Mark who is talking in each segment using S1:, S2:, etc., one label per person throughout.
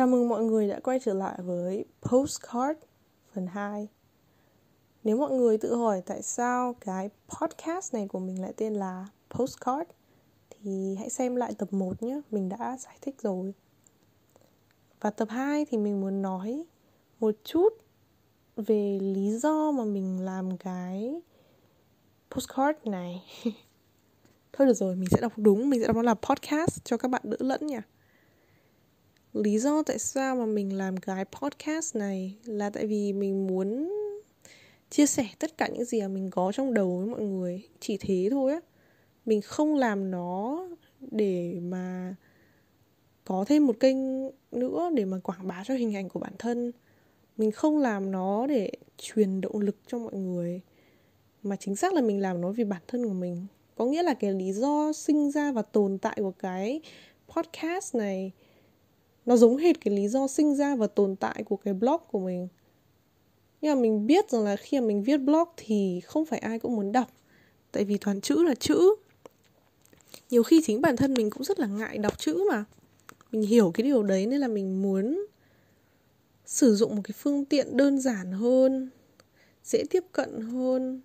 S1: Chào mừng mọi người đã quay trở lại với Postcard phần 2 Nếu mọi người tự hỏi tại sao cái podcast này của mình lại tên là Postcard Thì hãy xem lại tập 1 nhé, mình đã giải thích rồi. Và tập 2 thì mình muốn nói một chút về lý do mà mình làm cái postcard này. Thôi được rồi, mình sẽ đọc đúng, mình sẽ đọc nó là podcast cho các bạn đỡ lẫn nha lý do tại sao mà mình làm cái podcast này là tại vì mình muốn chia sẻ tất cả những gì mà mình có trong đầu với mọi người. Chỉ thế thôi á. Mình không làm nó để mà có thêm một kênh nữa để mà quảng bá cho hình ảnh của bản thân. Mình không làm nó để truyền động lực cho mọi người, mà chính xác là mình làm nó vì bản thân của mình. Có nghĩa là cái lý do sinh ra và tồn tại của cái podcast này nó giống hệt cái lý do sinh ra và tồn tại của cái blog của mình. Nhưng mà mình biết rằng là khi mà mình viết blog thì không phải ai cũng muốn đọc. Tại vì toàn chữ là chữ. Nhiều khi chính bản thân mình cũng rất là ngại đọc chữ mà. Mình hiểu cái điều đấy nên là mình muốn sử dụng một cái phương tiện đơn giản hơn, dễ tiếp cận hơn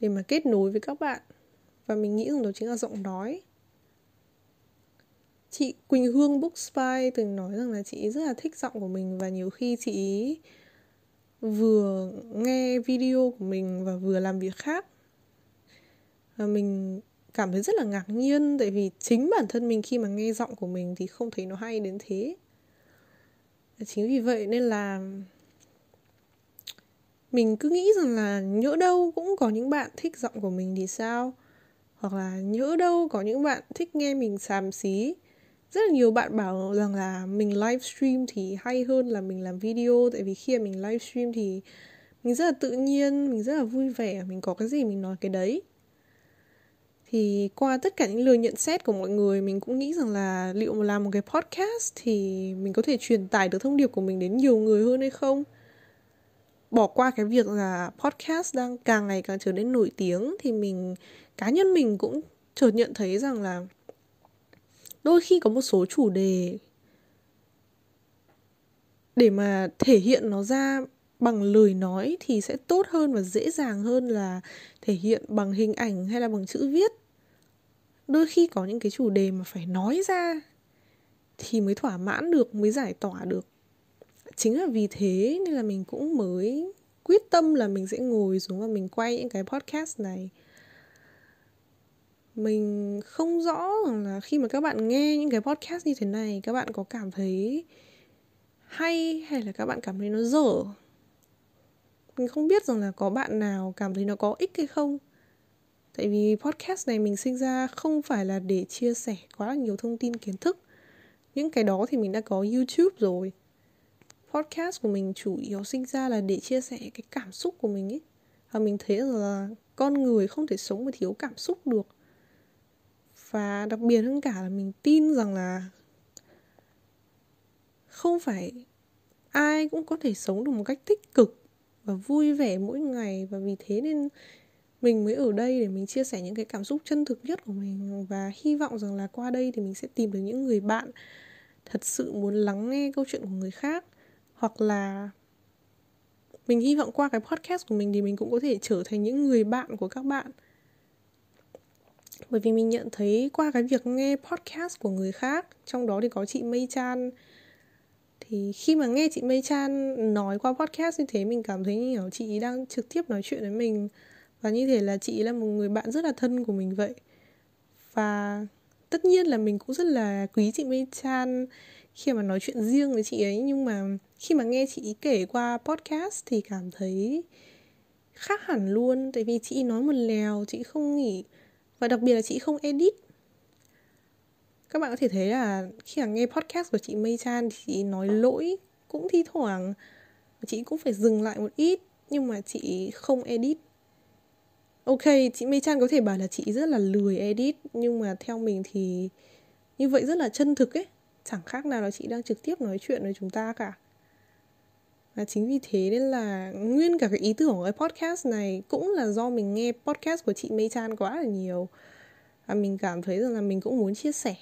S1: để mà kết nối với các bạn. Và mình nghĩ rằng đó chính là giọng nói chị Quỳnh Hương Book Spy từng nói rằng là chị rất là thích giọng của mình và nhiều khi chị vừa nghe video của mình và vừa làm việc khác. Và mình cảm thấy rất là ngạc nhiên tại vì chính bản thân mình khi mà nghe giọng của mình thì không thấy nó hay đến thế. Chính vì vậy nên là mình cứ nghĩ rằng là nhỡ đâu cũng có những bạn thích giọng của mình thì sao? Hoặc là nhỡ đâu có những bạn thích nghe mình xàm xí rất là nhiều bạn bảo rằng là mình livestream thì hay hơn là mình làm video. Tại vì khi mà mình livestream thì mình rất là tự nhiên, mình rất là vui vẻ, mình có cái gì mình nói cái đấy. Thì qua tất cả những lời nhận xét của mọi người, mình cũng nghĩ rằng là liệu mà làm một cái podcast thì mình có thể truyền tải được thông điệp của mình đến nhiều người hơn hay không? Bỏ qua cái việc là podcast đang càng ngày càng trở nên nổi tiếng thì mình, cá nhân mình cũng chợt nhận thấy rằng là đôi khi có một số chủ đề để mà thể hiện nó ra bằng lời nói thì sẽ tốt hơn và dễ dàng hơn là thể hiện bằng hình ảnh hay là bằng chữ viết. Đôi khi có những cái chủ đề mà phải nói ra thì mới thỏa mãn được, mới giải tỏa được. Chính là vì thế nên là mình cũng mới quyết tâm là mình sẽ ngồi xuống và mình quay những cái podcast này mình không rõ rằng là khi mà các bạn nghe những cái podcast như thế này, các bạn có cảm thấy hay hay là các bạn cảm thấy nó dở? Mình không biết rằng là có bạn nào cảm thấy nó có ích hay không. Tại vì podcast này mình sinh ra không phải là để chia sẻ quá là nhiều thông tin kiến thức. Những cái đó thì mình đã có youtube rồi. Podcast của mình chủ yếu sinh ra là để chia sẻ cái cảm xúc của mình ấy. Và mình thấy là con người không thể sống mà thiếu cảm xúc được và đặc biệt hơn cả là mình tin rằng là không phải ai cũng có thể sống được một cách tích cực và vui vẻ mỗi ngày. Và vì thế nên mình mới ở đây để mình chia sẻ những cái cảm xúc chân thực nhất của mình. Và hy vọng rằng là qua đây thì mình sẽ tìm được những người bạn thật sự muốn lắng nghe câu chuyện của người khác. Hoặc là mình hy vọng qua cái podcast của mình thì mình cũng có thể trở thành những người bạn của các bạn bởi vì mình nhận thấy qua cái việc nghe podcast của người khác, trong đó thì có chị Mây Chan. Thì khi mà nghe chị Mây Chan nói qua podcast như thế, mình cảm thấy như kiểu chị đang trực tiếp nói chuyện với mình. Và như thế là chị là một người bạn rất là thân của mình vậy. Và tất nhiên là mình cũng rất là quý chị Mây Chan khi mà nói chuyện riêng với chị ấy. Nhưng mà khi mà nghe chị kể qua podcast thì cảm thấy khác hẳn luôn. Tại vì chị nói một lèo, chị không nghĩ và đặc biệt là chị không edit. Các bạn có thể thấy là khi mà nghe podcast của chị Mây Chan thì chị nói lỗi cũng thi thoảng. Chị cũng phải dừng lại một ít, nhưng mà chị không edit. Ok, chị Mây Chan có thể bảo là chị rất là lười edit, nhưng mà theo mình thì như vậy rất là chân thực ấy. Chẳng khác nào là chị đang trực tiếp nói chuyện với chúng ta cả và chính vì thế nên là nguyên cả cái ý tưởng của cái podcast này cũng là do mình nghe podcast của chị Mây Chan quá là nhiều. Và mình cảm thấy rằng là mình cũng muốn chia sẻ.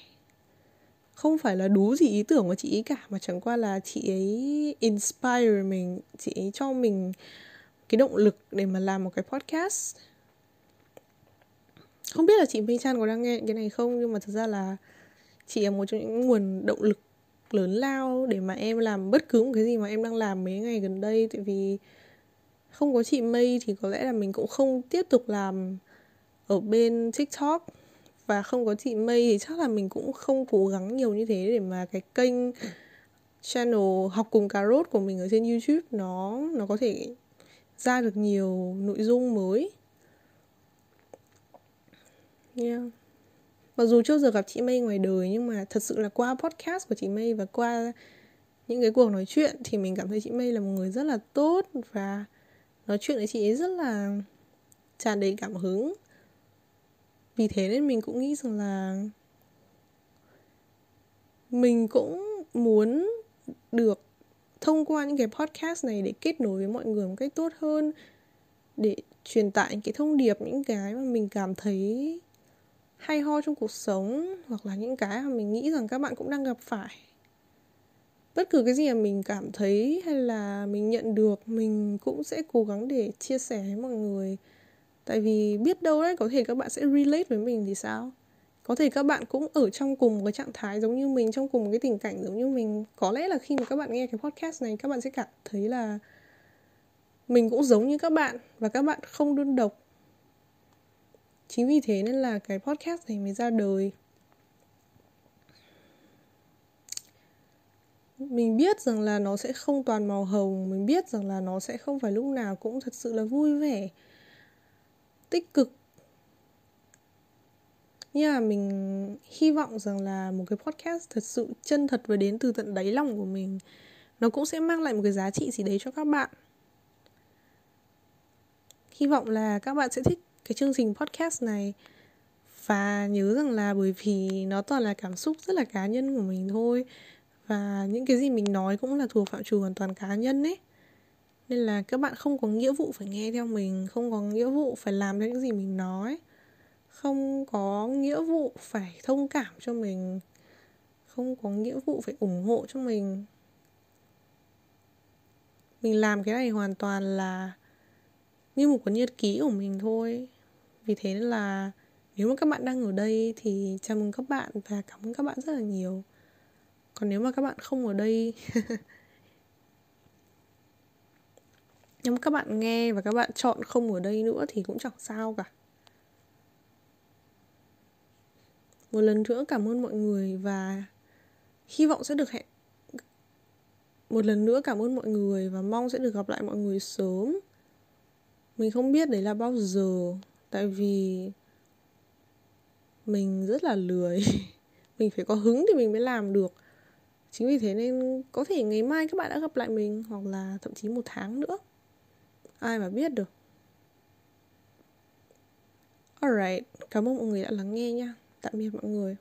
S1: Không phải là đú gì ý tưởng của chị ấy cả, mà chẳng qua là chị ấy inspire mình, chị ấy cho mình cái động lực để mà làm một cái podcast. Không biết là chị Mây Chan có đang nghe cái này không, nhưng mà thật ra là chị là một trong những nguồn động lực lớn lao để mà em làm bất cứ một cái gì mà em đang làm mấy ngày gần đây tại vì không có chị Mây thì có lẽ là mình cũng không tiếp tục làm ở bên TikTok và không có chị Mây thì chắc là mình cũng không cố gắng nhiều như thế để mà cái kênh channel học cùng cà rốt của mình ở trên YouTube nó nó có thể ra được nhiều nội dung mới. Yeah. Mặc dù chưa giờ gặp chị Mây ngoài đời, nhưng mà thật sự là qua podcast của chị Mây và qua những cái cuộc nói chuyện thì mình cảm thấy chị Mây là một người rất là tốt và nói chuyện với chị ấy rất là tràn đầy cảm hứng. Vì thế nên mình cũng nghĩ rằng là mình cũng muốn được thông qua những cái podcast này để kết nối với mọi người một cách tốt hơn, để truyền tải những cái thông điệp, những cái mà mình cảm thấy hay ho trong cuộc sống, hoặc là những cái mà mình nghĩ rằng các bạn cũng đang gặp phải. Bất cứ cái gì mà mình cảm thấy hay là mình nhận được, mình cũng sẽ cố gắng để chia sẻ với mọi người. Tại vì biết đâu đấy, có thể các bạn sẽ relate với mình thì sao? Có thể các bạn cũng ở trong cùng một cái trạng thái giống như mình, trong cùng một cái tình cảnh giống như mình. Có lẽ là khi mà các bạn nghe cái podcast này, các bạn sẽ cảm thấy là mình cũng giống như các bạn và các bạn không đơn độc chính vì thế nên là cái podcast này mới ra đời. Mình biết rằng là nó sẽ không toàn màu hồng, mình biết rằng là nó sẽ không phải lúc nào cũng thật sự là vui vẻ, tích cực. Nhưng mà mình hy vọng rằng là một cái podcast thật sự chân thật và đến từ tận đáy lòng của mình, nó cũng sẽ mang lại một cái giá trị gì đấy cho các bạn. Hy vọng là các bạn sẽ thích cái chương trình podcast này. Và nhớ rằng là bởi vì nó toàn là cảm xúc rất là cá nhân của mình thôi. Và những cái gì mình nói cũng là thuộc phạm trù hoàn toàn cá nhân ấy. Nên là các bạn không có nghĩa vụ phải nghe theo mình, không có nghĩa vụ phải làm theo những gì mình nói, không có nghĩa vụ phải thông cảm cho mình, không có nghĩa vụ phải ủng hộ cho mình. Mình làm cái này hoàn toàn là như một cuốn nhật ký của mình thôi. Vì thế nên là nếu mà các bạn đang ở đây thì chào mừng các bạn và cảm ơn các bạn rất là nhiều. Còn nếu mà các bạn không ở đây, nếu mà các bạn nghe và các bạn chọn không ở đây nữa thì cũng chẳng sao cả. Một lần nữa cảm ơn mọi người và hy vọng sẽ được hẹn, một lần nữa cảm ơn mọi người và mong sẽ được gặp lại mọi người sớm mình không biết đấy là bao giờ, tại vì mình rất là lười. Mình phải có hứng thì mình mới làm được. Chính vì thế nên có thể ngày mai các bạn đã gặp lại mình, hoặc là thậm chí một tháng nữa. Ai mà biết được. Alright, cảm ơn mọi người đã lắng nghe nha. Tạm biệt mọi người.